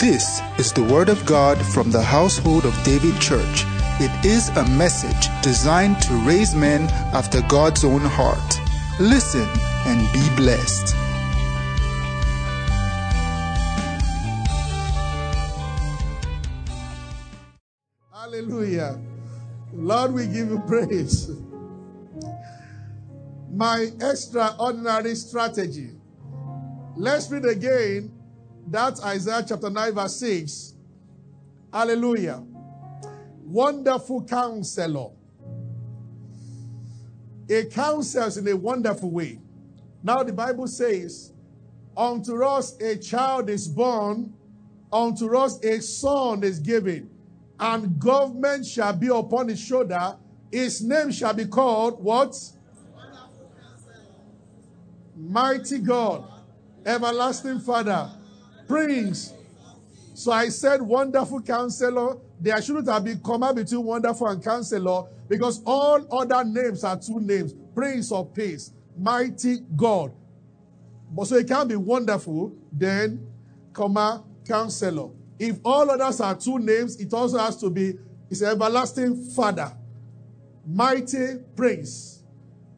This is the Word of God from the household of David Church. It is a message designed to raise men after God's own heart. Listen and be blessed. Hallelujah. Lord, we give you praise. My extraordinary strategy. Let's read again that Isaiah chapter 9, verse 6. Hallelujah. Wonderful counselor. A counsels in a wonderful way. Now the Bible says, Unto us a child is born, unto us a son is given, and government shall be upon his shoulder. His name shall be called what? Mighty God, everlasting Father, Prince. So I said, Wonderful Counselor. There shouldn't have been comma between Wonderful and Counselor because all other names are two names Prince of Peace, Mighty God. But so it can't be Wonderful, then, comma, Counselor. If all others are two names, it also has to be it's everlasting Father, Mighty Prince,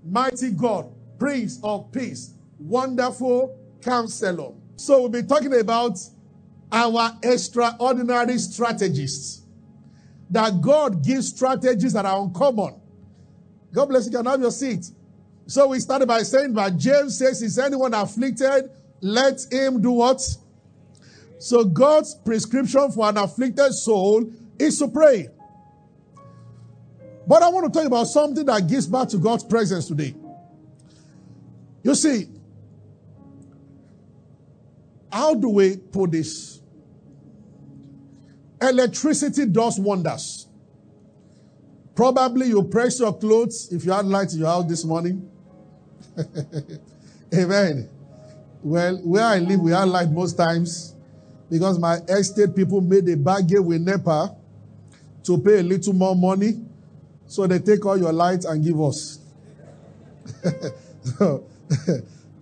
Mighty God, Prince of Peace, Wonderful Counselor. So we'll be talking about our extraordinary strategists. That God gives strategies that are uncommon. God bless you. Can have your seat. So we started by saying that James says, Is anyone afflicted? Let him do what? So God's prescription for an afflicted soul is to pray. But I want to talk about something that gives back to God's presence today. You see, how do we put this? Electricity does wonders. Probably you press your clothes if you had light in your house this morning. Amen. Well, where I live, we have light most times because my estate people made a bargain with NEPA to pay a little more money. So they take all your lights and give us.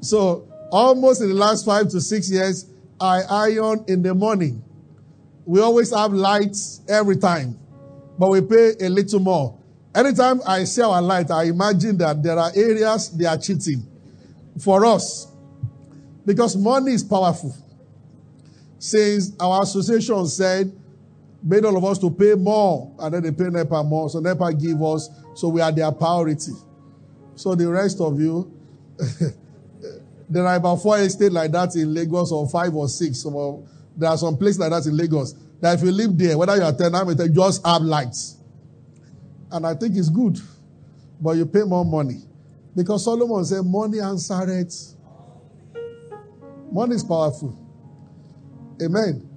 so Almost in the last five to six years, I iron in the morning. We always have lights every time, but we pay a little more. Anytime I see our light, I imagine that there are areas they are cheating for us because money is powerful. Since our association said, made all of us to pay more, and then they pay NEPA more, so NEPA give us, so we are their priority. So the rest of you, There are about four estates like that in Lagos, or five or six. So there are some places like that in Lagos. That if you live there, whether you are tenant, just have lights. And I think it's good. But you pay more money. Because Solomon said, money it. Money is powerful. Amen.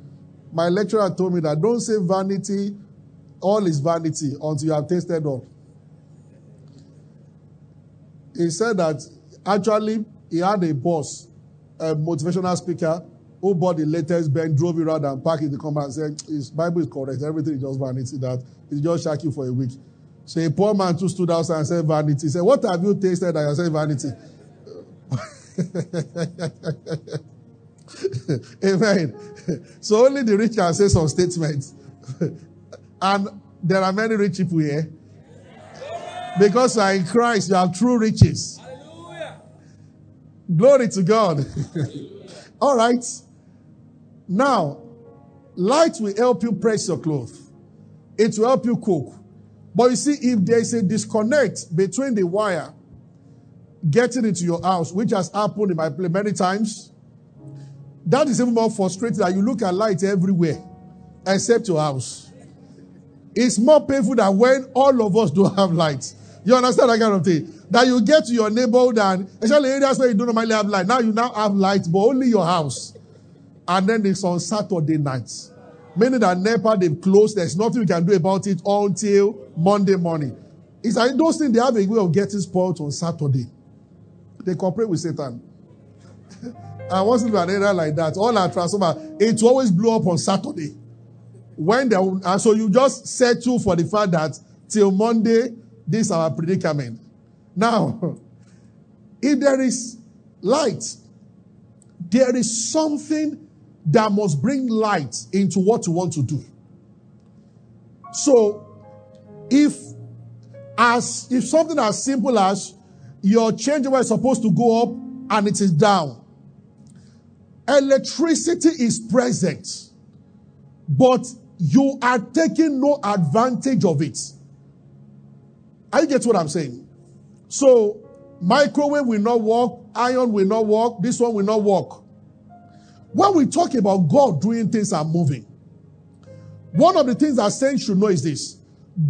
My lecturer told me that don't say vanity, all is vanity until you have tasted all. He said that actually he had a boss, a motivational speaker, who bought the latest Ben, drove it around and parked in the compound and said, His Bible is correct. Everything is just vanity. That it's just shaky for a week. So a poor man too stood outside and said, Vanity. He said, What have you tasted that you said vanity? Amen. So only the rich can say some statements. and there are many rich people here. Because you are in Christ, you have true riches. Glory to God. All right. Now, light will help you press your clothes. It will help you cook. But you see, if there is a disconnect between the wire getting into your house, which has happened in my play many times, that is even more frustrating that you look at light everywhere except your house. It's more painful than when all of us don't have lights. You understand that kind of thing? That you get to your neighborhood and especially areas where you don't normally have light. Now you now have light, but only your house. And then it's on Saturday nights. Meaning that NEPA they've closed. There's nothing you can do about it until Monday morning. It's like those things they have a way of getting spoiled on Saturday. They cooperate with Satan. I once lived in an area like that. All our transformer, it always blow up on Saturday. When they, and so you just settle for the fact that till Monday this is our predicament. Now, if there is light, there is something that must bring light into what you want to do. So, if as if something as simple as your changeover is supposed to go up and it is down, electricity is present, but you are taking no advantage of it. I get what I'm saying. So, microwave will not work, iron will not work, this one will not work. When we talk about God doing things and moving, one of the things that saints should know is this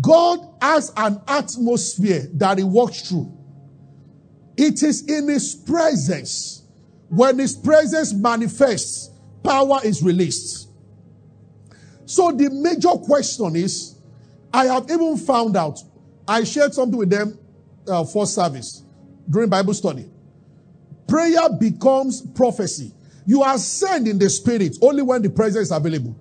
God has an atmosphere that He walks through. It is in His presence. When His presence manifests, power is released. So the major question is I have even found out, I shared something with them uh, for service during Bible study. Prayer becomes prophecy. You are sent in the spirit only when the presence is available.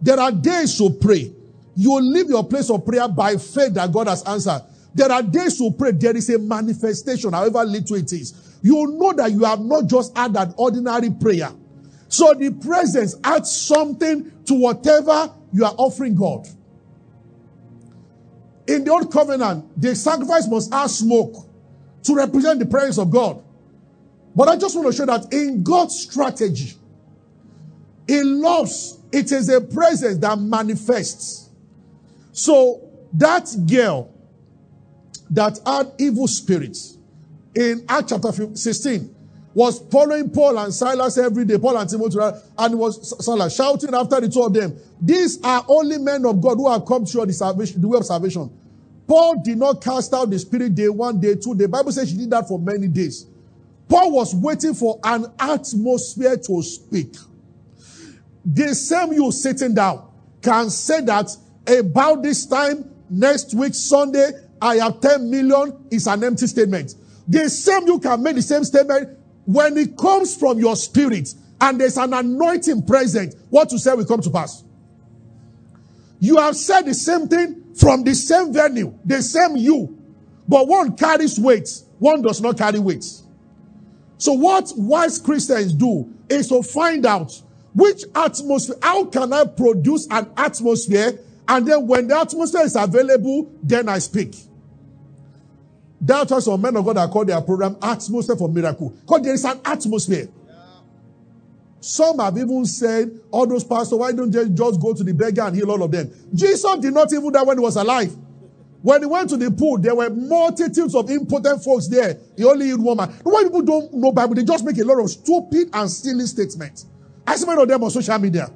There are days to pray. You leave your place of prayer by faith that God has answered. There are days to pray. There is a manifestation, however little it is. You know that you have not just had an ordinary prayer. So the presence adds something to whatever you are offering God. In the old covenant, the sacrifice must have smoke to represent the presence of God. But I just want to show that in God's strategy, in loves, it is a presence that manifests. So that girl that had evil spirits in Acts chapter 16 was following Paul and Silas every day, Paul and Timothy, and was Silas shouting after the two of them. These are only men of God who have come to the salvation, the way of salvation. Paul did not cast out the spirit day one, day two. The Bible says she did that for many days. Paul was waiting for an atmosphere to speak. The same you sitting down can say that about this time next week, Sunday, I have 10 million is an empty statement. The same you can make the same statement when it comes from your spirit and there's an anointing present. What you say will come to pass. You have said the same thing from the same venue, the same you, but one carries weight, one does not carry weight. So what wise Christians do is to find out which atmosphere, how can I produce an atmosphere? And then when the atmosphere is available, then I speak. That's why some men of God are called their program Atmosphere for Miracle. Because there is an atmosphere. Some have even said, all those pastors, why don't they just go to the beggar and heal all of them? Jesus did not even die when he was alive. When he went to the pool, there were multitudes of impotent folks there. He only healed one man. Why people don't know Bible? They just make a lot of stupid and silly statements. I see many of them on social media.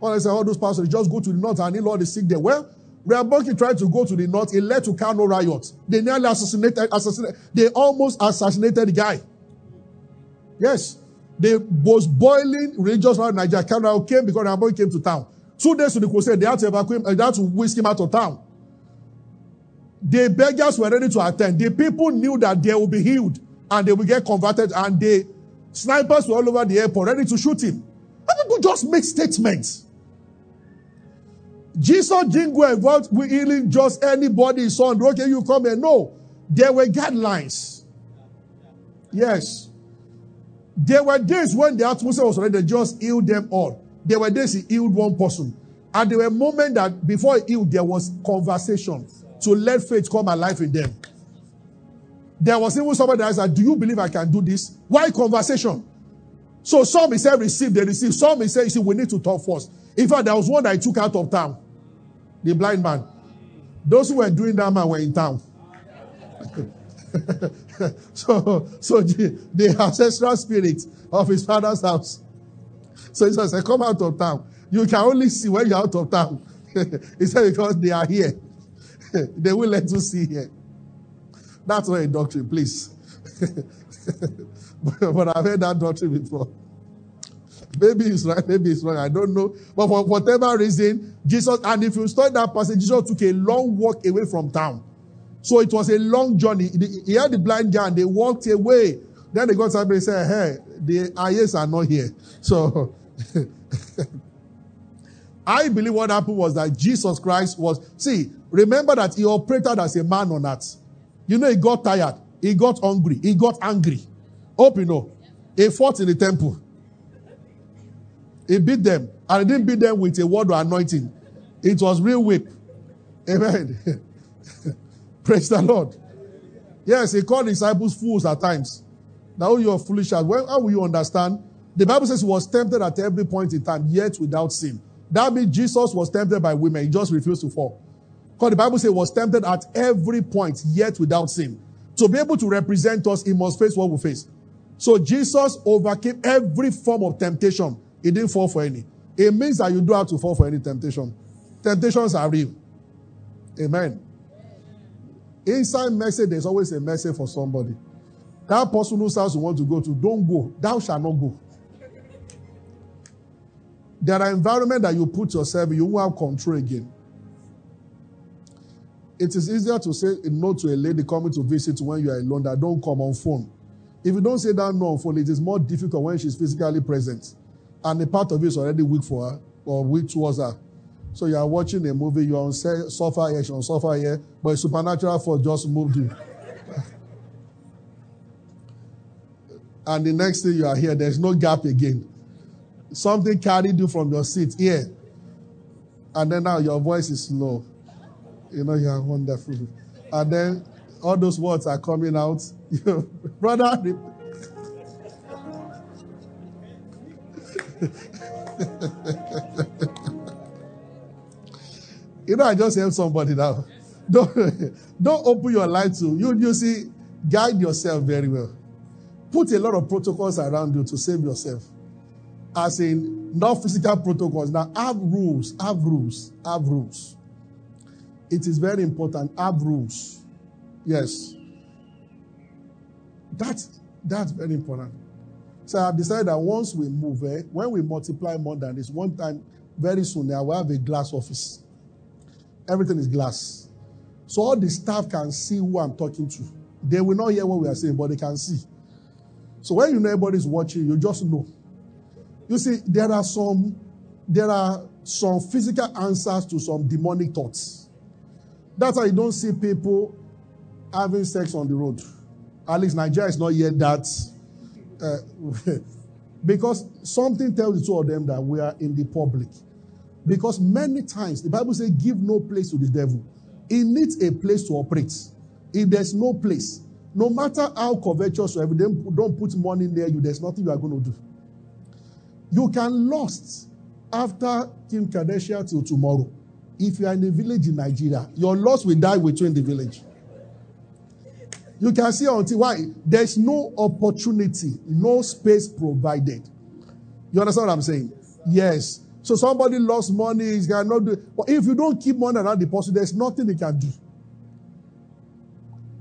All I say all those pastors just go to the north and heal all the sick there. Well, Reinhard Bonnke tried to go to the north. It led to Kano riots. They nearly assassinated, assassinated. They almost assassinated the guy. Yes. The most boiling religious in Nigeria, Kano came because Reinhard Bonnke came to town. Two days to the crusade, they had to evacuate, they had to whisk him out of town. The beggars were ready to attend. The people knew that they would be healed and they would get converted and the snipers were all over the airport ready to shoot him. And people just make statements. Jesus didn't go about healing just anybody son. Okay, you come here. No. There were guidelines. Yes. There were days when the atmosphere was ready, they just healed them all. There were days he healed one person. And there were moments that before he healed, there was conversation to let faith come alive in them. There was even somebody that said, Do you believe I can do this? Why conversation? So some he said receive, they receive. Some he said, you see, we need to talk first. In fact, there was one that he took out of town. The blind man. Those who were doing that man were in town. so, so the, the ancestral spirit of his father's house so he said, Come out of town. You can only see when you're out of town. he said, Because they are here. they will let you see here. That's not a doctrine, please. but, but I've heard that doctrine before. Maybe it's right, maybe it's wrong. I don't know. But for whatever reason, Jesus, and if you study that passage, Jesus took a long walk away from town. So it was a long journey. He had the blind guy and they walked away. Then they got somebody and said, Hey, the ayes are not here. So I believe what happened was that Jesus Christ was, see, remember that he operated as a man on earth. You know, he got tired, he got hungry, he got angry. Hope you know. He fought in the temple. He beat them. And he didn't beat them with a word or anointing. It was real whip. Amen. Praise the Lord. Yes, he called disciples fools at times. Now you are foolish. Well, how will you understand? The Bible says he was tempted at every point in time, yet without sin. That means Jesus was tempted by women. He just refused to fall. Because the Bible says he was tempted at every point, yet without sin. To be able to represent us, he must face what we face. So Jesus overcame every form of temptation. He didn't fall for any. It means that you don't have to fall for any temptation. Temptations are real. Amen. Inside message, there's always a message for somebody. That person whose house you want to go to, don't go. Thou shalt not go. There are environments that you put yourself in, you won't have control again. It is easier to say no to a lady coming to visit when you are alone that don't come on phone. If you don't say that no on phone, it is more difficult when she's physically present. And a part of it is already weak for her or weak towards her. So you are watching a movie, you're on sofa here, on sofa here, but supernatural force just moved you. and the next thing you are here, there's no gap again. Something carried you from your seat here. And then now your voice is low. You know, you are wonderful. And then all those words are coming out. Brother, you know, I just help somebody now. Don't, don't open your life to you. You see, guide yourself very well. Put a lot of protocols around you to save yourself. As in, not physical protocols. Now, have rules, have rules, have rules. It is very important. Have rules. Yes. That's, that's very important. So I've decided that once we move, eh, when we multiply more than this, one time, very soon, I will have a glass office. Everything is glass. So all the staff can see who I'm talking to. They will not hear what we are saying, but they can see. So when you know everybody's watching, you just know. You see, there are some, there are some physical answers to some demonic thoughts. That's why you don't see people having sex on the road. At least Nigeria is not yet that. Uh, because something tells the two of them that we are in the public. Because many times the Bible says, give no place to the devil. He needs a place to operate. If there's no place, no matter how covetous or everything, don't put money near you, there's nothing you are going to do. You can lust after Kim Kardashian till tomorrow. If you are in a village in Nigeria, your loss will die with you in the village. You can see until why there's no opportunity, no space provided. You understand what I'm saying? Yes. So somebody lost money, he cannot do. But if you don't keep money around the person, there's nothing he can do.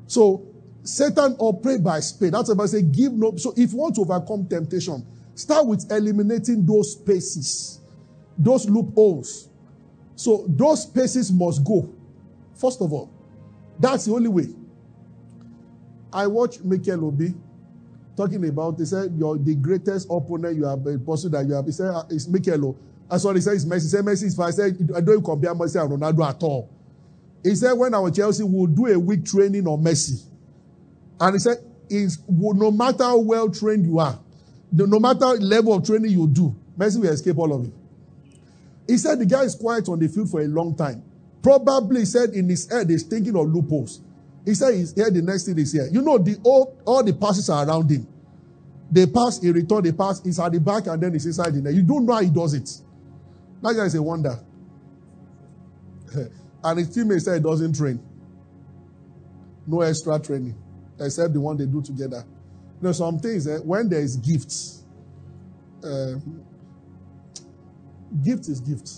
So Satan operate by spirit. That's why I say give no. So if you want to overcome temptation, start with eliminating those spaces, those loopholes. So those spaces must go. First of all, that's the only way. I watched Mikel Obi talking about. He said, "You're the greatest opponent you have, person that you have." He said, uh, "It's Michael." I saw he said, "It's Messi." He said, "Messi is fine." I said, "I don't compare Messi and Ronaldo at all." He said, "When was Chelsea, we'll do a week training on Messi." And he said, is no matter how well trained you are, no matter level of training you do, Messi will escape all of it. He said the guy is quiet on the field for a long time. Probably he said in his head he's thinking of loopholes. He said he's here, the next thing is here. You know, the all, all the passes are around him. They pass, he return, they pass, he's at the back and then he's inside the net. You don't know how he does it. That is a wonder. and his teammates said he doesn't train. No extra training except the one they do together. You know, some things, eh, when there is gifts, uh, gift is gift.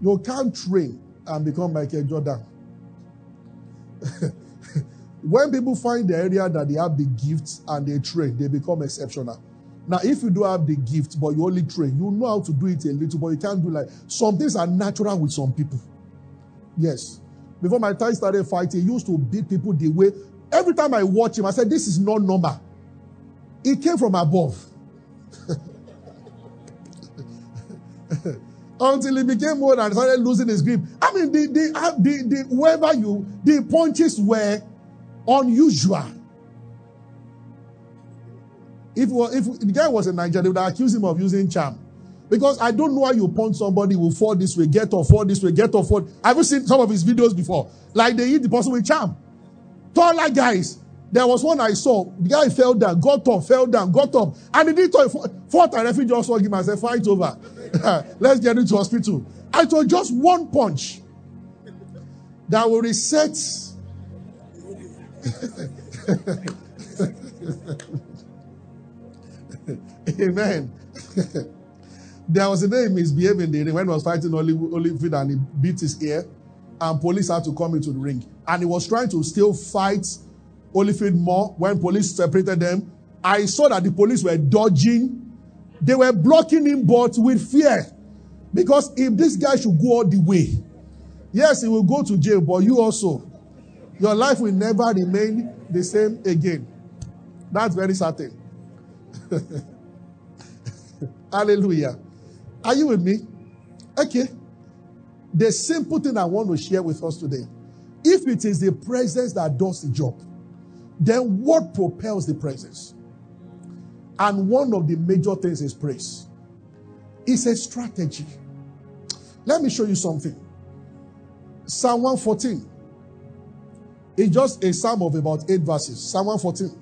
You can't train and become Michael Jordan. when people find the area that they have the gifts and they train, they become exceptional. Now, if you do have the gift, but you only train, you know how to do it a little, but you can't do like some things are natural with some people. Yes. Before Mike Tyson started fighting, he used to beat people the way. Every time I watch him, I said, This is not normal. It came from above. Until he became old and started losing his grip. I mean, the, the, uh, the, the, whoever you, the punches were unusual. If, if the guy was in Nigeria, they would accuse him of using charm. Because I don't know why you punch somebody will fall this way, get off, fall this way, get off, fall. You seen some of his videos before? Like they hit the person with charm. Taller guys. There was one I saw. The guy fell down, got up, fell down, got up. And he did. Fought and referee just him and said, fight over. Let's get into hospital. I told just one punch that will reset. Amen. there was a day he misbehaved in the ring when he was fighting Holyfield and he beat his ear, and police had to come into the ring. And he was trying to still fight Holyfield more when police separated them. I saw that the police were dodging. They were blocking him, but with fear. Because if this guy should go all the way, yes, he will go to jail, but you also, your life will never remain the same again. That's very certain. Hallelujah. Are you with me? Okay. The simple thing I want to share with us today if it is the presence that does the job, then what propels the presence? And one of the major things is praise. It's a strategy. Let me show you something. Psalm 114. It's just a psalm of about eight verses. Psalm 114.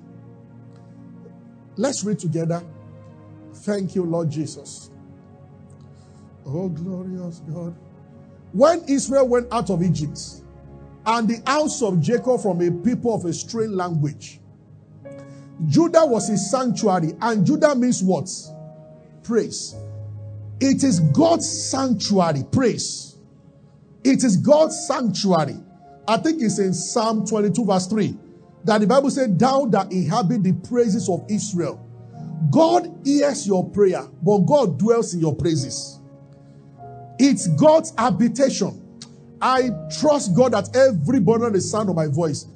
Let's read together. Thank you, Lord Jesus. Oh, glorious God. When Israel went out of Egypt, and the house of Jacob from a people of a strange language, Judah was his sanctuary, and Judah means what? Praise. It is God's sanctuary, praise. It is God's sanctuary. I think it's in Psalm 22, verse 3, that the Bible said, Thou that inhabit the praises of Israel. God hears your prayer, but God dwells in your praises. It's God's habitation. I trust God that everybody on the sound of my voice,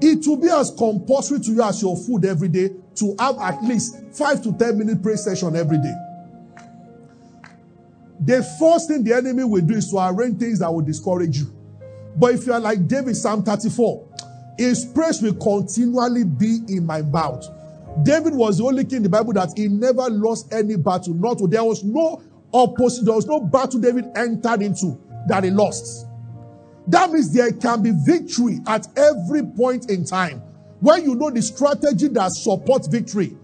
it will be as compulsory to you as your food every day to have at least five to ten minute prayer session every day. The first thing the enemy will do is to arrange things that will discourage you. But if you are like David, Psalm 34, his praise will continually be in my mouth. David was the only king in the Bible that he never lost any battle. Not there was no opposite, there was no battle David entered into that he lost. That means there can be victory at every point in time. When you know the strategy that supports victory,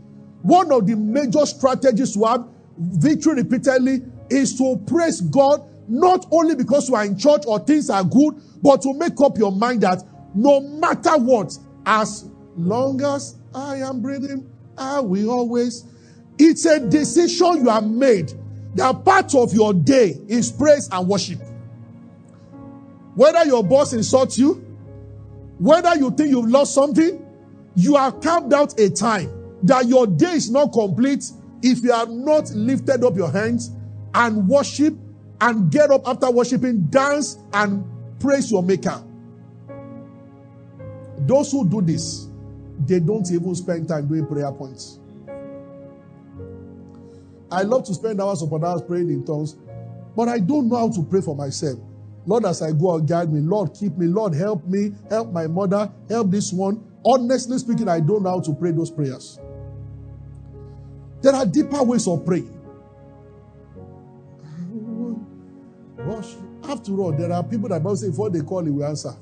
one of the major strategies to have victory repeatedly is to praise God, not only because you are in church or things are good, but to make up your mind that no matter what, as long as I am breathing. I will always. It's a decision you have made that part of your day is praise and worship. Whether your boss insults you, whether you think you've lost something, you have carved out a time that your day is not complete if you have not lifted up your hands and worship and get up after worshiping, dance and praise your maker. Those who do this, they don't even spend time doing prayer points. I love to spend hours upon hours praying in tongues, but I don't know how to pray for myself. Lord, as I go out, guide me. Lord, keep me. Lord, help me. Help my mother. Help this one. Honestly speaking, I don't know how to pray those prayers. There are deeper ways of praying. After all, there are people that Bible say before they call, he will answer.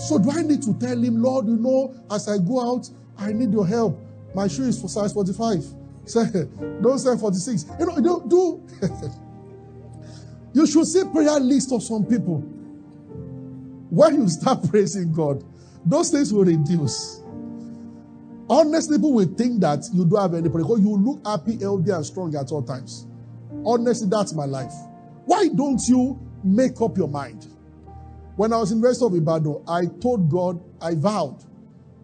So do I need to tell him, Lord, you know, as I go out, I need your help. My shoe is for size 45. Say, don't say 46. You know, you do, do. you should see prayer list of some people. When you start praising God, those things will reduce. Honestly, people will think that you don't have any prayer because you look happy, healthy, and strong at all times. Honestly, that's my life. Why don't you make up your mind? When I was in Rest of Ibadan, I told God, I vowed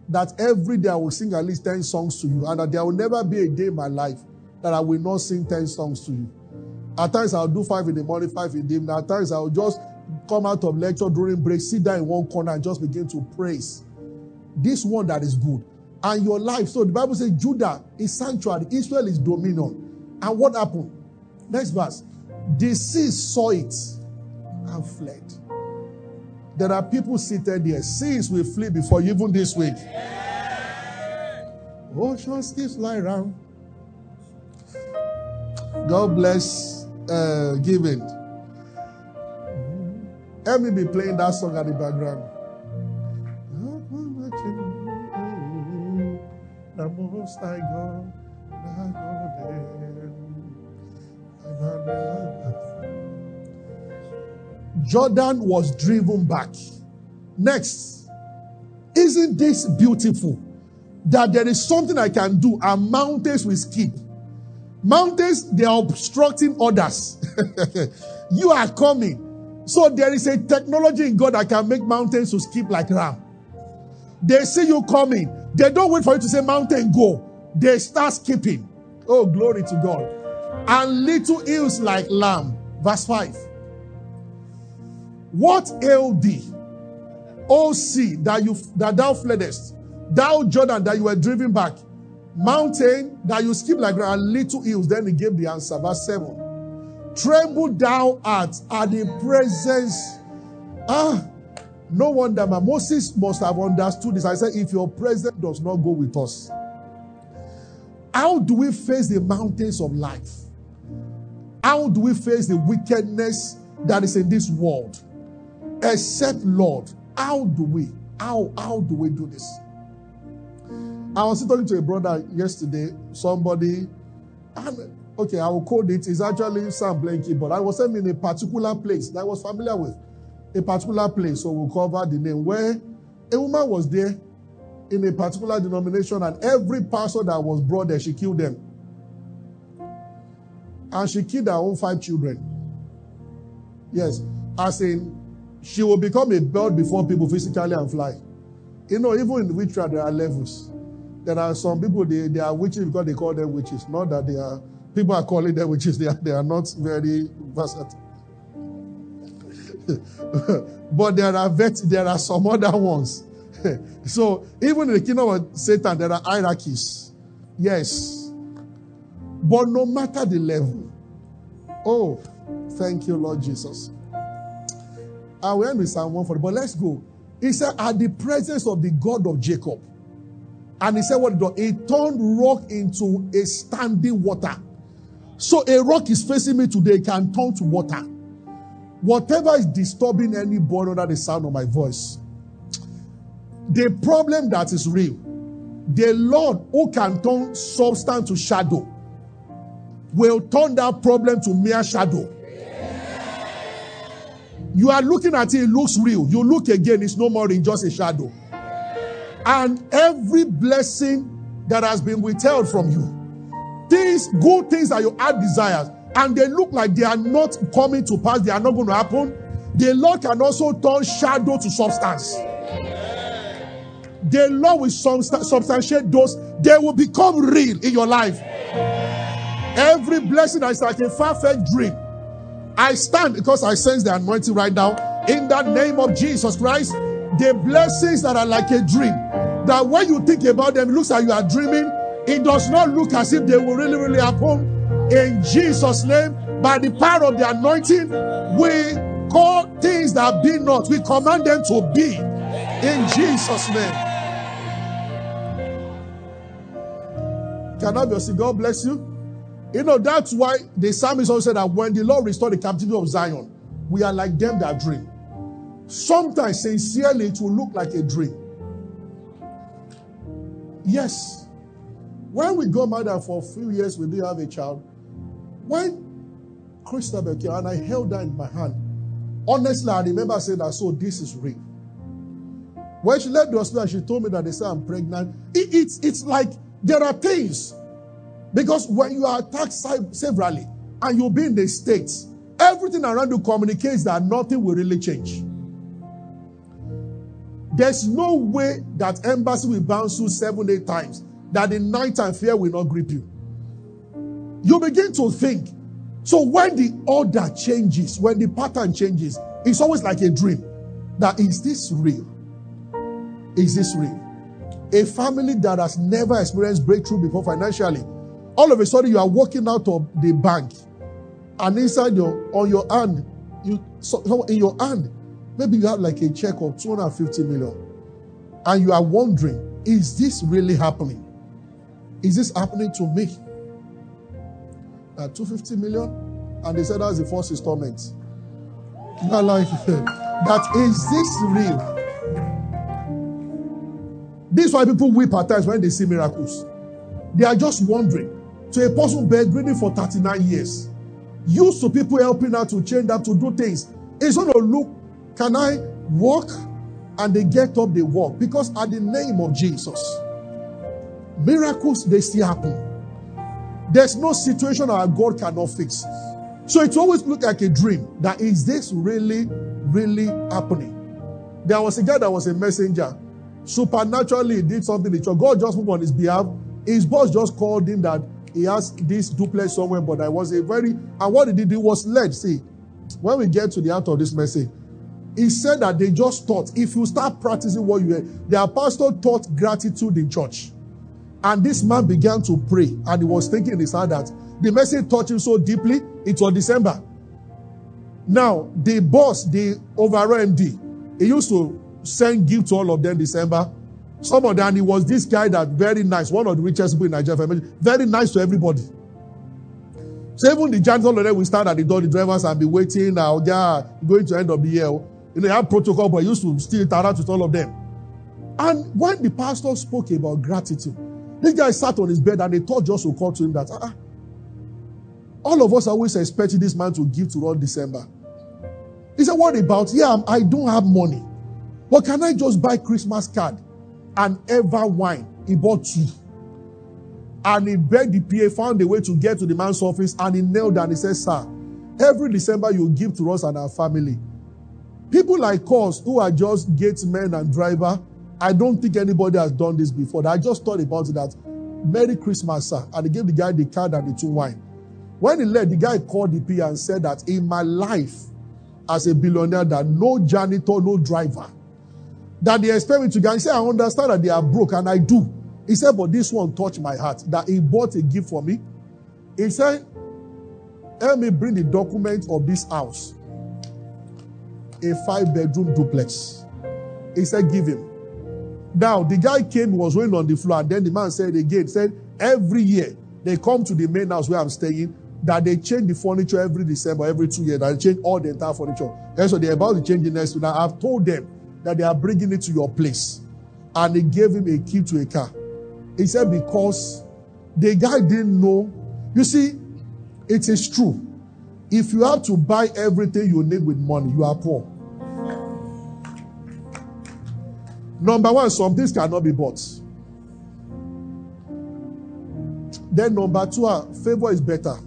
that every day I will sing at least 10 songs to you, and that there will never be a day in my life that I will not sing 10 songs to you. At times I'll do five in the morning, five in the evening. At times I'll just come out of lecture during break, sit down in one corner, and just begin to praise. This one that is good. And your life. So the Bible says Judah is sanctuary, Israel is dominion. And what happened? Next verse. The sea saw it and fled. There are people seated there. Sins will flee before you, even this week. Oceans still flying around. God bless uh, giving. Let me be playing that song at the background. The most I go, Jordan was driven back. Next, isn't this beautiful? That there is something I can do and mountains will skip. Mountains, they are obstructing others. you are coming. So there is a technology in God that can make mountains to skip like ram. They see you coming. They don't wait for you to say mountain go. They start skipping. Oh, glory to God. And little hills like lamb. Verse 5. What ailed thee, O sea, that you that thou fleddest, thou Jordan that you were driven back, mountain that you skip like and little hills. Then he gave the answer. Verse 7. Tremble thou art at the presence. Ah, no wonder my Moses must have understood this. I said, if your presence does not go with us, how do we face the mountains of life? How do we face the wickedness that is in this world? Except Lord, how do we? How how do we do this? I was talking to a brother yesterday, somebody, okay, I will code it. It's actually Sam Blanky, but I was in a particular place that I was familiar with. A particular place, so we'll cover the name, where a woman was there in a particular denomination, and every pastor that was brought there, she killed them. And she killed her own five children. Yes, as in, she will become a bird before people physically and fly. You know, even in witchcraft, there are levels. There are some people, they, they are witches because they call them witches, not that they are People are calling them witches. They are, they are not very versatile. but there are vet, there are some other ones. so even in the kingdom of Satan, there are hierarchies. Yes. But no matter the level. Oh, thank you, Lord Jesus. I will end with Psalm 140, but let's go. He said, At the presence of the God of Jacob. And he said, What he turned rock into a standing water. So a rock is facing me today can turn to water. Whatever is disturbing anybody under the sound of my voice, the problem that is real, the Lord who can turn substance to shadow will turn that problem to mere shadow. You are looking at it, it looks real. You look again, it's no more than just a shadow. And every blessing that has been withheld from you, things, good things that you had desires, and they look like they are not coming to pass, they are not going to happen, the Lord can also turn shadow to substance. The Lord will substantiate those, they will become real in your life. Every blessing that is like a far fetched dream, I stand because I sense the anointing right now. In the name of Jesus Christ, the blessings that are like a dream, that when you think about them, it looks like you are dreaming, it does not look as if they will really, really happen. In Jesus' name, by the power of the anointing, we call things that be not, we command them to be. In Jesus' name. Can I be God bless you? You know, that's why the psalmist also said that when the Lord restored the captivity of Zion, we are like them that dream. Sometimes, sincerely, it will look like a dream. Yes. When we got married for a few years, we didn't have a child. When Christabel came and I held her in my hand, honestly, I remember saying that, so this is real. When she left the hospital, she told me that they said I'm pregnant. It, it's, it's like there are things. Because when you are attacked severally and you'll be in the States, everything around you communicates that nothing will really change. There's no way that embassy will bounce you seven, eight times that the night and fear will not grip you. You begin to think. So when the order changes, when the pattern changes, it's always like a dream. That is this real? Is this real? A family that has never experienced breakthrough before financially, all of a sudden you are walking out of the bank, and inside your on your hand, you so in your hand, maybe you have like a check of 250 million, and you are wondering, is this really happening? Is this happening to me? Uh, at 250 million? And they said that's the first installment. Not like that is this real? This is why people weep at times when they see miracles. They are just wondering. To a person bedridden for 39 years, used to people helping her to change up to do things. It's going to look, can I walk? And they get up, they walk. Because at the name of Jesus, miracles, they still happen. There's no situation our God cannot fix. So it always look like a dream. That is this really, really happening? There was a guy that was a messenger. Supernaturally, he did something. God just moved on his behalf. His boss just called him that he has this duplex somewhere, but I was a very, and what he did, he was led. See, when we get to the end of this message, he said that they just thought if you start practicing what you heard, their pastor taught gratitude in church. And this man began to pray, and he was thinking in his heart that the message touched him so deeply, it was December. Now, the boss, the overall MD, he used to send gift to all of them December. Some of them, he was this guy that very nice, one of the richest people in Nigeria, very nice to everybody. So even the giants, all of them will stand at the door, the drivers, and be waiting now, yeah, going to end of the year. You know, they have protocol, but used to still interact with all of them. And when the pastor spoke about gratitude, this guy sat on his bed and they thought just to call to him that, ah, all of us always expecting this man to give to us December. He said, What about? Yeah, I don't have money. But can I just buy Christmas card and ever wine? He bought two. And he begged the PA, found a way to get to the man's office, and he knelt down. He said, Sir, every December you give to us and our family. People like us who are just gate men and driver, I don't think anybody has done this before. I just thought about that Merry Christmas, sir. And he gave the guy the card and the two wine. When he left, the guy called the PA and said that in my life as a billionaire, that no janitor, no driver, that they expect me to go. He said, I understand that they are broke, and I do. He said, but this one touched my heart, that he bought a gift for me. He said, help me bring the document of this house. A five bedroom duplex. He said, give him. Now, the guy came, was laying on the floor, and then the man said again, said, every year they come to the main house where I'm staying, that they change the furniture every December, every two years, that they change all the entire furniture. And so they're about to change the next one. I've told them that they are bringing it to your place. And they gave him a key to a car. He said, because the guy didn't know. You see, it is true. If you have to buy everything you need with money, you are poor. Number one, some things cannot be bought. Then number two, uh, favor is better.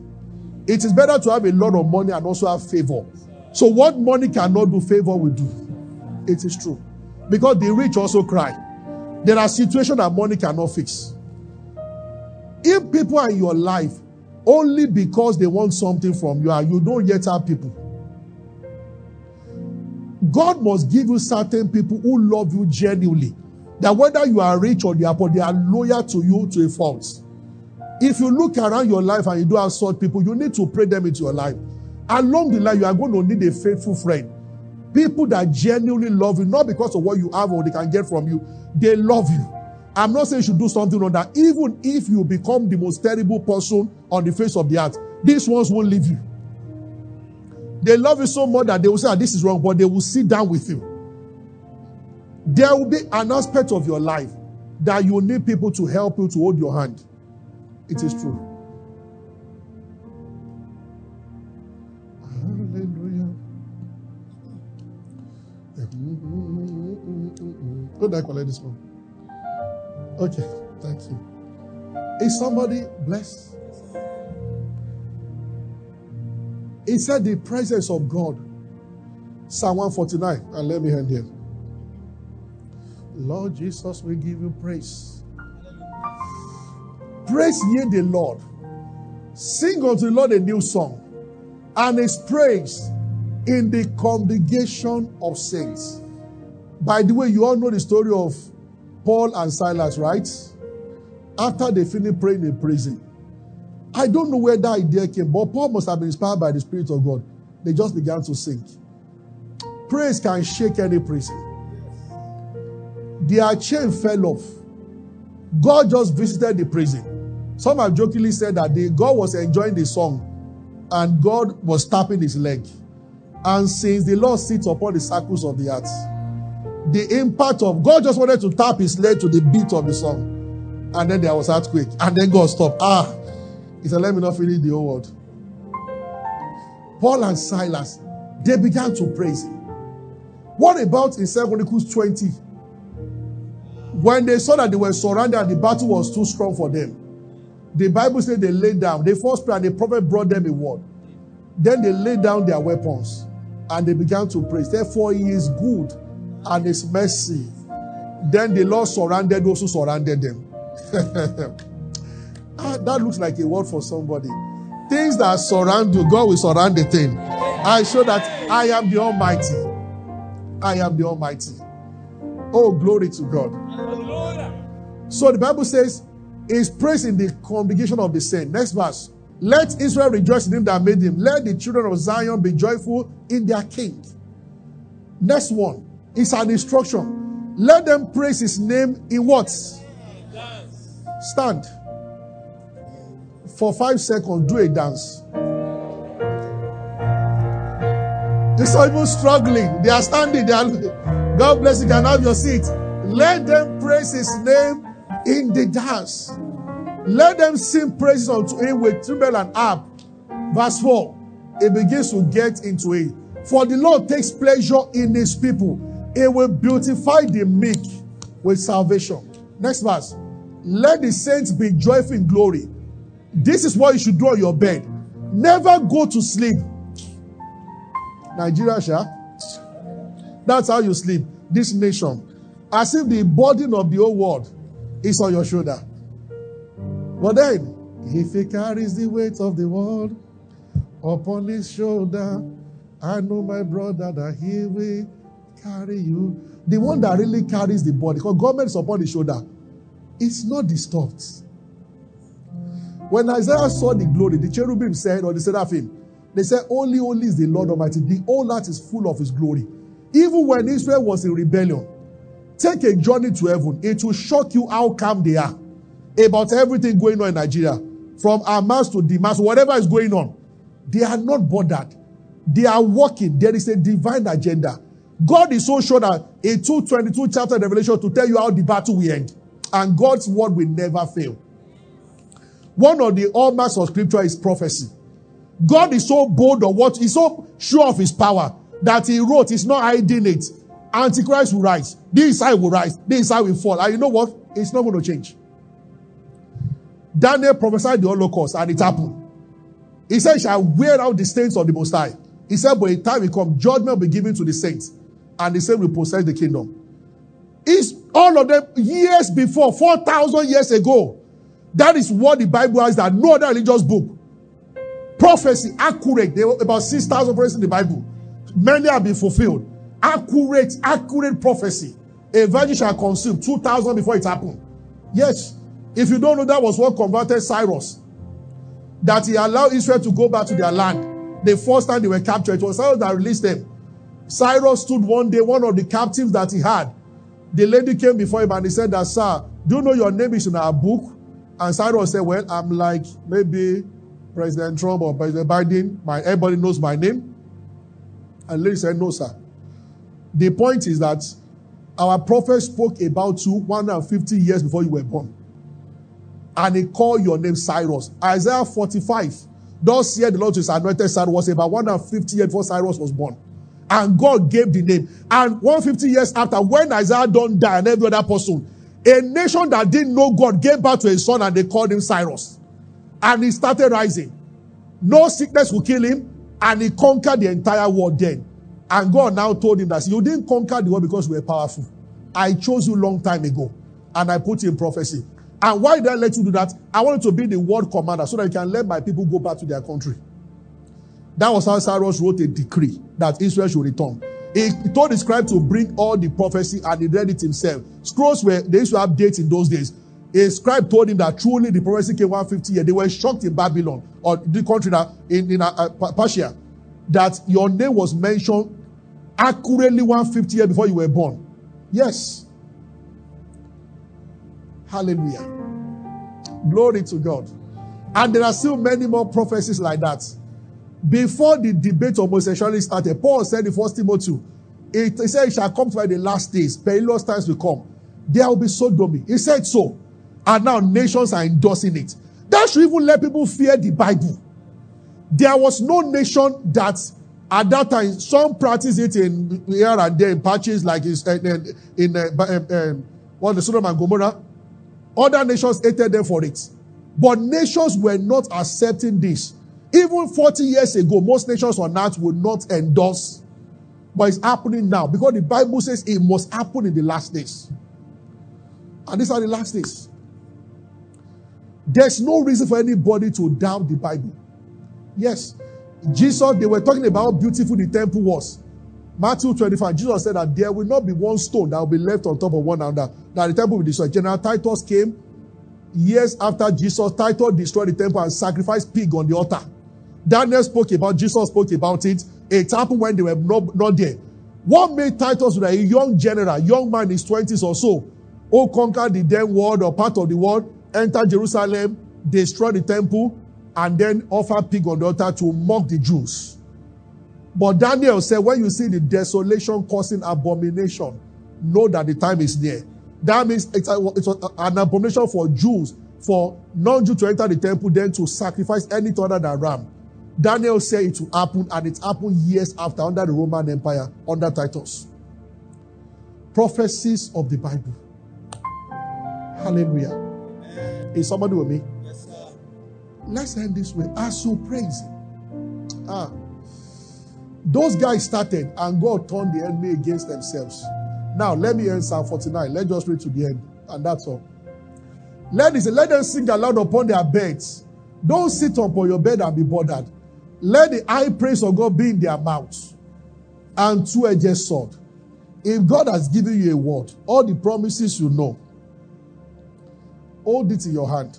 It is better to have a lot of money and also have favor. So what money cannot do, favor will do. It is true. Because the rich also cry. There are situations that money cannot fix. If people are in your life only because they want something from you and you don't yet have people, God must give you certain people who love you genuinely. That whether you are rich or they are poor, they are loyal to you to a fault. If you look around your life and you don't have such people, you need to pray them into your life. Along the line, you are going to need a faithful friend. People that genuinely love you, not because of what you have or they can get from you, they love you. I'm not saying you should do something on that. Even if you become the most terrible person on the face of the earth, these ones won't leave you. They love you so much that they will say, ah, This is wrong, but they will sit down with you. There will be an aspect of your life that you need people to help you to hold your hand. It is true. Good night, collect this. Okay, thank you. Is somebody blessed? He said the presence of God. Psalm 149. And let me end here. Lord Jesus, we give you praise. Praise ye the Lord. Sing unto the Lord a new song and his praise in the congregation of saints. By the way, you all know the story of Paul and Silas, right? After they finished praying in prison. I don't know where that idea came, but Paul must have been inspired by the Spirit of God. They just began to sing. Praise can shake any prison. Their chain fell off. God just visited the prison Some have jokingly said that the, God was enjoying the song and God was tapping his leg. And since the Lord sits upon the circles of the earth, the impact of God just wanted to tap his leg to the beat of the song. And then there was earthquake. And then God stopped. Ah, he said, let me not finish the whole world. Paul and Silas, they began to praise him. What about in 2 Chronicles 20? When they saw that they were surrounded and the battle was too strong for them, the Bible said they laid down. They first prayed and the prophet brought them a word. Then they laid down their weapons and they began to praise. Therefore, he is good and his mercy. Then the Lord surrounded those who surrounded them. ah, that looks like a word for somebody. Things that surround you, God will surround the thing. I show that I am the Almighty. I am the Almighty. Oh, glory to God. So the Bible says, is praised in the congregation of the saints. Next verse. Let Israel rejoice in him that made him. Let the children of Zion be joyful in their king. Next one is an instruction. Let them praise his name in what? Stand. For five seconds, do a dance. It's not even struggling. They are standing. They are, God bless you. Can have your seat. Let them praise his name in the dance. Let them sing praises unto him with timbrel and harp. Verse 4. It begins to get into it. For the Lord takes pleasure in his people. He will beautify the meek with salvation. Next verse. Let the saints be joyful in glory. This is what you should do on your bed. Never go to sleep Nigeria, Sha. That's how you sleep. This nation. As if the burden of the whole world is on your shoulder. But then, if he carries the weight of the world upon his shoulder, I know my brother that he will carry you. The one that really carries the body, because government is upon his shoulder, it's not disturbed. When Isaiah saw the glory, the cherubim said, or the seraphim, they said, Only, only is the Lord Almighty. The whole earth is full of His glory. Even when Israel was in rebellion, take a journey to heaven. It will shock you how calm they are about everything going on in Nigeria. From Hamas to Damas, whatever is going on. They are not bothered. They are working. There is a divine agenda. God is so sure that a 222 chapter Revelation to tell you how the battle will end. And God's word will never fail. One of the hallmarks of scripture is prophecy. God is so bold of what he's so sure of his power that he wrote, he's not hiding it. Antichrist will rise. This side will rise. This side will fall. And you know what? It's not going to change. Daniel prophesied the Holocaust and it happened. He said, shall wear out the stains of the Most High. He said, but a time will come, judgment will be given to the saints, and the saints will possess the kingdom. It's all of them years before, 4,000 years ago. That is what the Bible has, that no other religious book Prophecy, accurate. There were about 6,000 prophecies in the Bible. Many have been fulfilled. Accurate, accurate prophecy. A virgin shall consume 2,000 before it happened. Yes. If you don't know, that was what converted Cyrus. That he allowed Israel to go back to their land. The first time they were captured, it was Cyrus that released them. Cyrus stood one day, one of the captives that he had. The lady came before him and he said that, sir, do you know your name is in our book? And Cyrus said, well, I'm like maybe President Trump or President Biden, my, everybody knows my name. And lady said, No, sir. The point is that our prophet spoke about you 150 years before you were born. And he called your name Cyrus. Isaiah 45. Thus said the Lord to his anointed son was about 150 years before Cyrus was born. And God gave the name. And 150 years after, when Isaiah don't die and every other person, a nation that didn't know God gave birth to a son and they called him Cyrus. And he started rising. No sickness will kill him. And he conquered the entire world then. And God now told him that you didn't conquer the world because you were powerful. I chose you long time ago. And I put you in prophecy. And why did I let you do that? I wanted to be the world commander so that you can let my people go back to their country. That was how Cyrus wrote a decree that Israel should return. He told the scribe to bring all the prophecy and he read it himself. Scrolls were, they used to have dates in those days a scribe told him that truly the prophecy came 150 years. They were shocked in Babylon or the country that in, in uh, uh Persia that your name was mentioned accurately 150 years before you were born. Yes. Hallelujah. Glory to God. And there are still many more prophecies like that. Before the debate of homosexuality started, Paul said in 1 Timothy, it, he said it shall come to the last days, perilous times will come. There will be sodomy. He said so. And now nations are endorsing it. That should even let people fear the Bible. There was no nation that at that time, some practice it in here and there in patches like in, in, in uh, the Sodom and Gomorrah. Other nations hated them for it. But nations were not accepting this. Even 40 years ago, most nations on earth would not endorse. But it's happening now because the Bible says it must happen in the last days. And these are the last days. There's no reason for anybody to doubt the Bible. Yes, Jesus, they were talking about how beautiful the temple was. Matthew 25, Jesus said that there will not be one stone that will be left on top of one another, that the temple will be destroyed. General Titus came years after Jesus. Titus destroyed the temple and sacrificed pig on the altar. Daniel spoke about, Jesus spoke about it. It happened when they were not, not there. What made Titus a young general, young man in his 20s or so, who conquered the then world or part of the world, entered Jerusalem, destroyed the temple, and then offered pig on the altar to mock the Jews. But Daniel said, when you see the desolation causing abomination, know that the time is near. That means it's, a, it's a, an abomination for Jews, for non-Jew to enter the temple, then to sacrifice anything other than ram. Daniel said it will happen, and it happened years after under the Roman Empire, under Titus. Prophecies of the Bible. Hallelujah. Is somebody with me? Yes, sir. Let's end this way. As you praise. Ah. Those guys started, and God turned the enemy against themselves. Now, let me end Psalm 49. Let's just read to the end, and that's all. Let, this, let them sing aloud upon their beds. Don't sit upon your bed and be bothered. Let the high praise of God be in their mouths and two-edged sword. If God has given you a word, all the promises you know, hold it in your hand.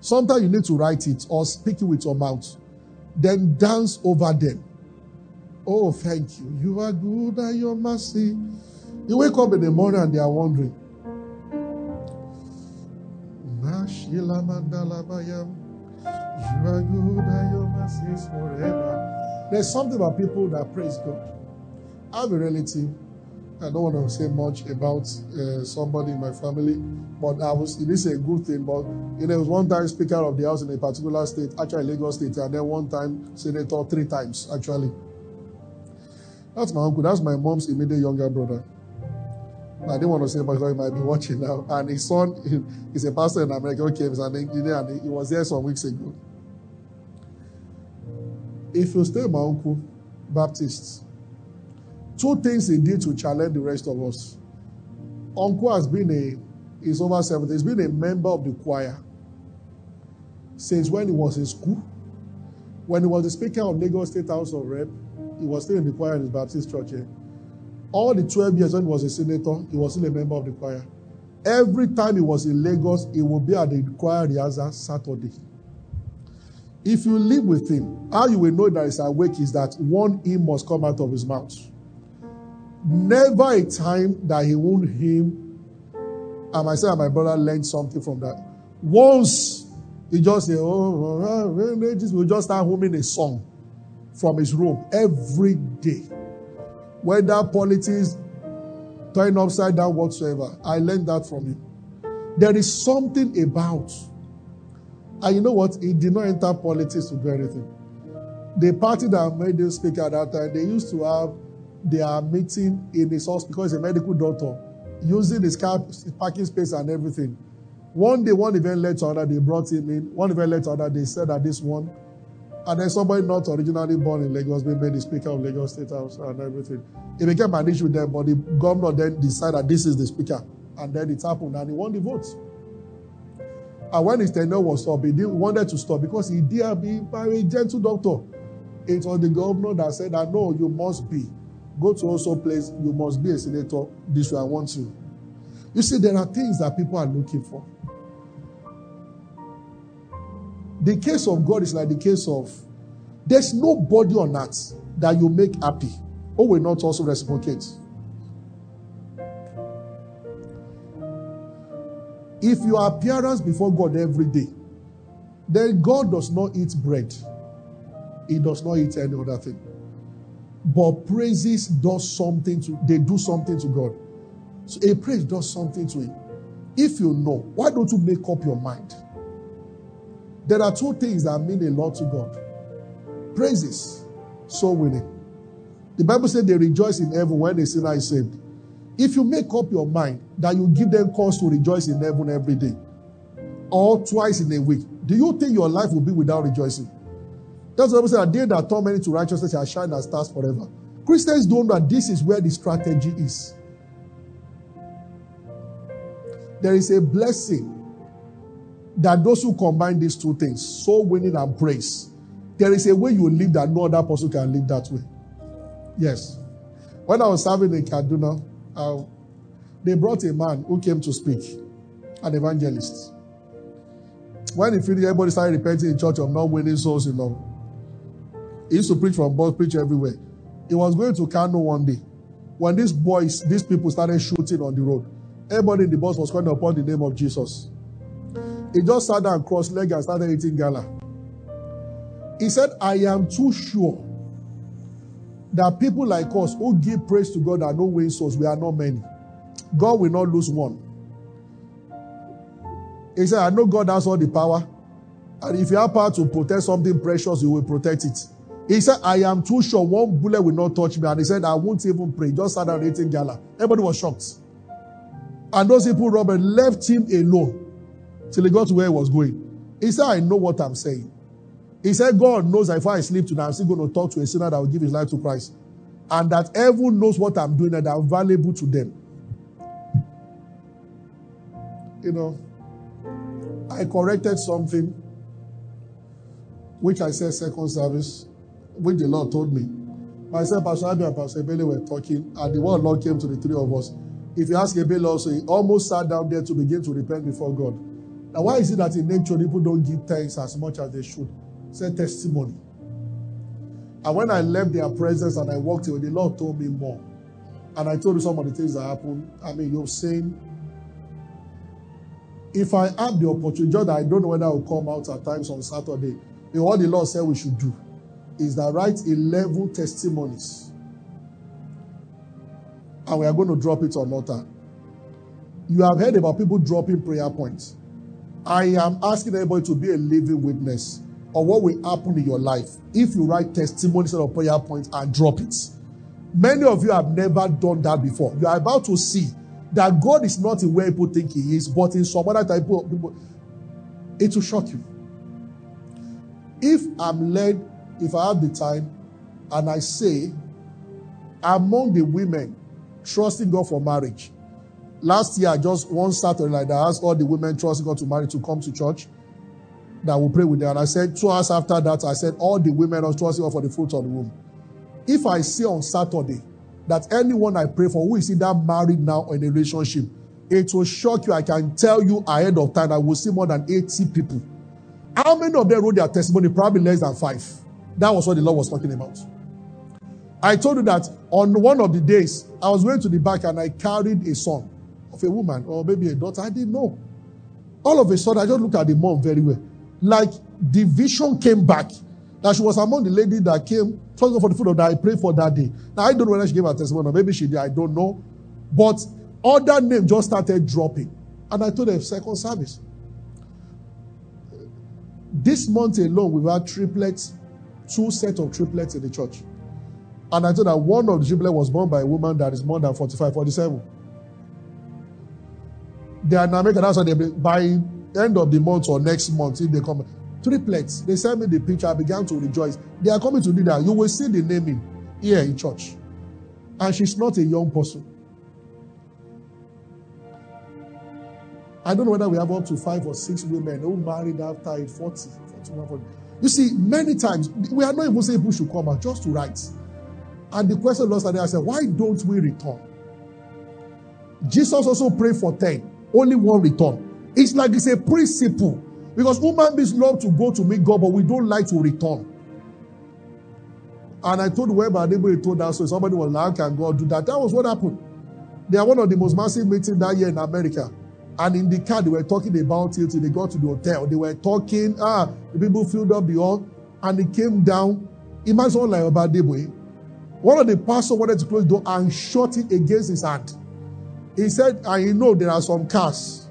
Sometimes you need to write it or speak it with your mouth. Then dance over them. Oh, thank you. You are good and your mercy. You wake up in the morning and they are wondering. You are good and your mercy is forever. There's something about people that praise God. I have a relative. I don't want to say much about uh, somebody in my family, but I was. It is a good thing. But you know, was one time Speaker of the House in a particular state, actually Lagos State, and then one time Senator three times actually. That's my uncle. That's my mom's immediate younger brother. I didn't want to say because he might be watching now. And his son is a pastor in America. Okay, he's an engineer, and he was there some weeks ago. If you stay my uncle, Baptist, two things he did to challenge the rest of us. Uncle has been a, he's over 70, he's been a member of the choir since when he was in school. When he was the speaker of Lagos State House of Rep, he was still in the choir in his Baptist church here. All the 12 years when he was a senator, he was still a member of the choir. Every time he was in Lagos, he would be at the choir rehearsal Saturday. If you live with him, how you will know that he's awake is that one hymn must come out of his mouth. Never a time that he won't hymn, and myself and my brother learned something from that. Once he just say, oh, oh, oh we just start humming a song from his room every day. Whether politics turn upside down whatsoever, I learned that from him. There is something about and you know what? He did not enter politics to do anything. The party that made him speak at that time, they used to have their meeting in his house because he's a medical doctor, using his car parking space and everything. One day, one event led to another, they brought him in. One event led to another, they said that this one. And then somebody not originally born in Lagos being made the Speaker of Lagos State House and everything. It became an issue with them, but the governor then decided this is the Speaker. And then it happened, and he won the vote. And when his tenure was up, he didn't wanted to stop because he did be a gentle doctor. It was the governor that said that no, you must be. Go to also place, you must be a senator. This way I want you. You see, there are things that people are looking for. The case of God is like the case of there's nobody on earth that you make happy or will not also reciprocate. If your appearance before God every day, then God does not eat bread. He does not eat any other thing. But praises does something to they do something to God. So a praise does something to him. If you know, why don't you make up your mind? There are two things that mean a lot to God. Praises, soul winning. The Bible said they rejoice in heaven when the sinner is saved. If you make up your mind that you give them cause to rejoice in heaven every day or twice in a week, do you think your life will be without rejoicing? That's what I said. A day that turn many to righteousness shall shine as stars forever. Christians don't know that this is where the strategy is. There is a blessing that those who combine these two things, soul winning and praise, there is a way you live that no other person can live that way. Yes. When I was serving in Kaduna, uh, they brought a man who came to speak, an evangelist. When he finished, everybody started repenting in church of not winning souls, you know. He used to preach from bus, preach everywhere. He was going to Kano one day. When these boys, these people started shooting on the road, everybody in the bus was calling upon the name of Jesus. He just sat down, crossed legs, and started eating gala. He said, I am too sure that people like us who give praise to God are no win souls, we are not many. God will not lose one. He said, I know God has all the power. And if you have power to protect something precious, you will protect it. He said, I am too sure one bullet will not touch me. And he said, I won't even pray. Just sat down eating gala. Everybody was shocked. And those people, Robert, left him alone till he got to where he was going. He said, I know what I'm saying. He said, God knows that if I sleep tonight, I'm still going to talk to a sinner that will give his life to Christ. And that heaven knows what I'm doing and that I'm valuable to them. You know, I corrected something which I said second service, which the Lord told me. Myself, Pastor Abby and Pastor Ebele were talking, and the word Lord came to the three of us. If you ask Ebele also, he almost sat down there to begin to repent before God. Now, why is it that in nature people don't give thanks as much as they should? Say testimony. And when I left their presence and I walked away, the Lord told me more. And I told you some of the things that happened. I mean, you're saying, if I have the opportunity, just I don't know whether I will come out at times on Saturday. What the Lord said we should do is that write 11 testimonies. And we are going to drop it on altar. You have heard about people dropping prayer points. I am asking everybody to be a living witness of what will happen in your life if you write testimonies of prayer points and drop it. Many of you have never done that before. You are about to see that God is not in where people think He is, but in some other type of people. It will shock you. If I'm led, if I have the time, and I say, among the women trusting God for marriage, Last year, just one Saturday that, I asked all the women trusting God to marry to come to church that will pray with them. And I said, two hours after that, I said, all the women are trusting for the fruit of the womb. If I say on Saturday that anyone I pray for who is either married now or in a relationship, it will shock you. I can tell you ahead of time, I will see more than 80 people. How many of them wrote their testimony? Probably less than five. That was what the Lord was talking about. I told you that on one of the days, I was going to the back and I carried a son of a woman or maybe a daughter. I didn't know. All of a sudden, I just looked at the mom very well. Like the vision came back that she was among the lady that came trusting for the food that I prayed for that day. Now, I don't know whether she gave her testimony or maybe she did. I don't know. But other names just started dropping. And I told her, second service. This month alone, we've had triplets, two sets of triplets in the church. And I told her one of the triplets was born by a woman that is more than 45, 47. They are in America. That's why they by end of the month or next month, if they come, triplets. They sent me the picture. I began to rejoice. They are coming to do that. You will see the naming here in church. And she's not a young person. I don't know whether we have up to five or six women who married after age 40, 41, 40. You see, many times we are not even saying who should come out just to write. And the question lost that I said, why don't we return? Jesus also prayed for 10 only one return. It's like it's a principle. Because human beings love to go to meet God, but we don't like to return. And I told whoever neighbor told us, so somebody was like, How can God do that? That was what happened. They are one of the most massive meetings that year in America. And in the car, they were talking about it they got to the hotel. They were talking, ah, the people filled up the hall, and he came down. Imagine someone like boy. One of the pastors wanted to close the door and shut it against his hand. He said, you know there are some cars.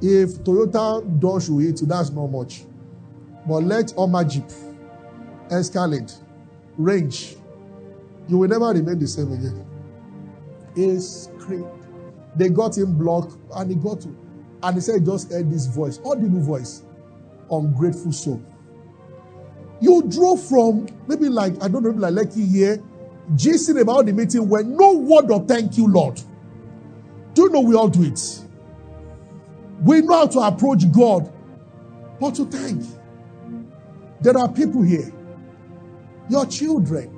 If Toyota does you hit, that's not much. But let Oma Jeep, Escalade, Range, you will never remain the same again. It's great. They got him blocked and he got to. And he said, just heard this voice, audible voice, ungrateful soul. You drove from maybe like, I don't know, maybe like Lekki here, gisting about the meeting where no word of thank you, Lord. Do you know we all do it? We know how to approach God, but to thank. There are people here, your children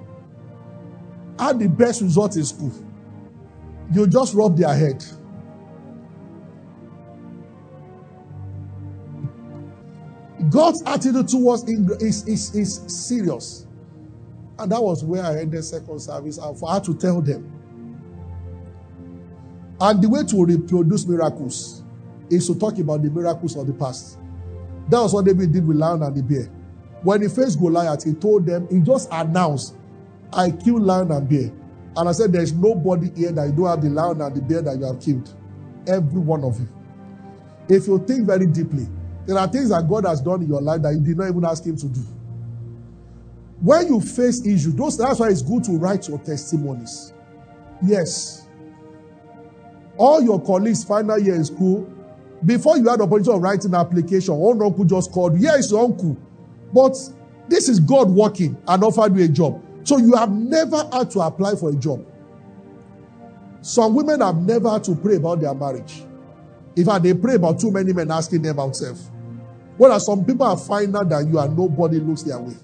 had the best result in school. You just rub their head. God's attitude towards is, is, is serious. And that was where I ended second service. And for her to tell them. And the way to reproduce miracles is to talk about the miracles of the past. That was what David did with lion and the bear. When he faced Goliath, he told them, he just announced, I killed lion and bear. And I said, There's nobody here that you don't have the lion and the bear that you have killed. Every one of you. If you think very deeply, there are things that God has done in your life that you did not even ask Him to do. When you face issues, those, that's why it's good to write your testimonies. Yes. All your colleagues, final year in school, before you had the opportunity of writing an application, one uncle just called you. Yeah, it's your uncle. But this is God working and offered you a job. So you have never had to apply for a job. Some women have never had to pray about their marriage. In fact, they pray about too many men asking them about self. Whereas some people are finer than you and nobody looks their way.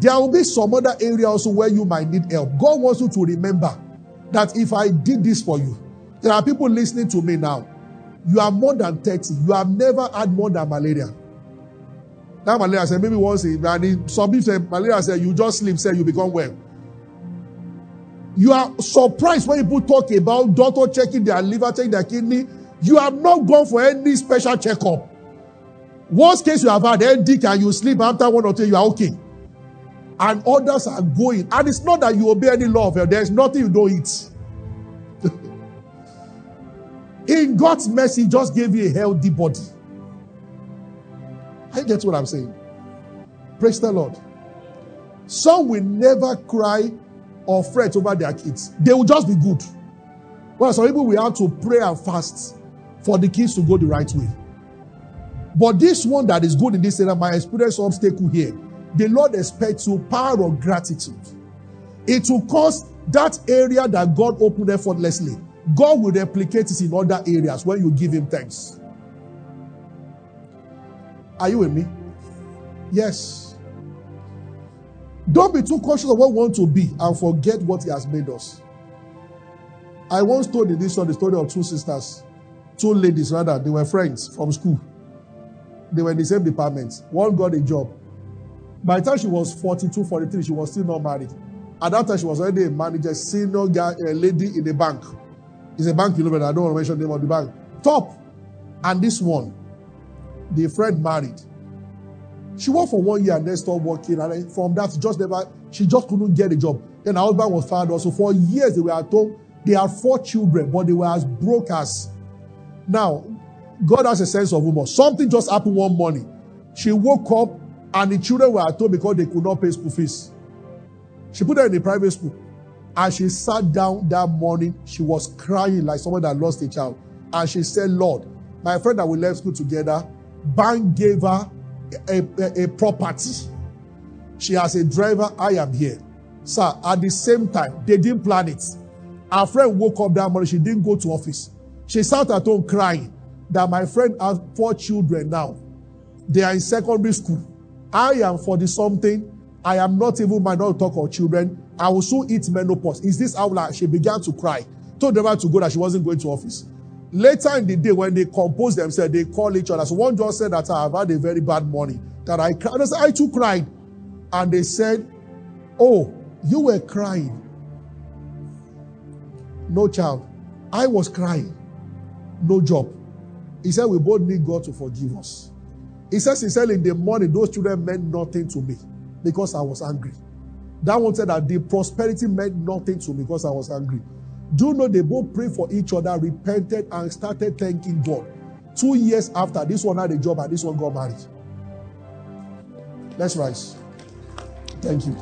There will be some other area also where you might need help. God wants you to remember that if I did this for you, there are people listening to me now. You are more than 30. You have never had more than malaria. That malaria said maybe once in and some people say malaria said you just sleep, say you become well. You are surprised when people talk about doctor checking their liver, checking their kidney. You have not gone for any special checkup. Worst case you have had headache and you sleep after one or two, you are okay. And others are going. And it's not that you obey any law of There's nothing you don't eat. In God's mercy, just gave you a healthy body. I get what I'm saying. Praise the Lord. Some will never cry or fret over their kids. They will just be good. Well, some people will have to pray and fast for the kids to go the right way. But this one that is good in this area, my experience obstacle here, the Lord expects you power of gratitude. It will cause that area that God opened effortlessly. God will replicate it in other areas when you give Him thanks. Are you with me? Yes. Don't be too cautious of what we want to be and forget what He has made us. I once told in this one the story of two sisters, two ladies rather. They were friends from school. They were in the same department. One got a job. By the time she was 42, 43, she was still not married. At that time, she was already a manager, senior guy, a lady in the bank. It's a bank, you know, but I don't want to mention the name of the bank. Top. And this one, the friend married. She worked for one year and then stopped working. And from that, just never, she just couldn't get a job. Then her husband was fired also. For years, they were at home. They had four children, but they were as broke as. Now, God has a sense of humor. Something just happened one morning. She woke up and the children were at home because they could not pay school fees. She put her in a private school. And she sat down that morning. She was crying like someone that lost a child. And she said, Lord, my friend that we left school together, bank gave her a, a, a property. She has a driver. I am here. Sir, at the same time, they didn't plan it. Our friend woke up that morning. She didn't go to office. She sat at home crying that my friend has four children now. They are in secondary school. I am for the something. I am not even my talk of children. I will soon eat menopause. Is this how like she began to cry? Told them to go that she wasn't going to office. Later in the day, when they compose themselves, they call each other. So one just said that ah, I have had a very bad morning. That I cried. I, said, I too cried. And they said, Oh, you were crying. No child. I was crying. no job. He said, We both need God to forgive us. He says, He said, In the morning, those children meant nothing to me because I was angry. That one said that the prosperity meant nothing to me because I was angry. Do you know they both prayed for each other, repented, and started thanking God? Two years after, this one had a job and this one got married. Let's rise. Thank you.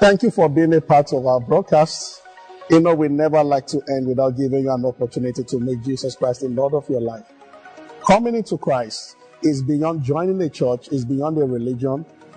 Thank you for being a part of our broadcast. You know, we never like to end without giving you an opportunity to make Jesus Christ the Lord of your life. Coming into Christ is beyond joining a church, is beyond a religion,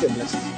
Blessed.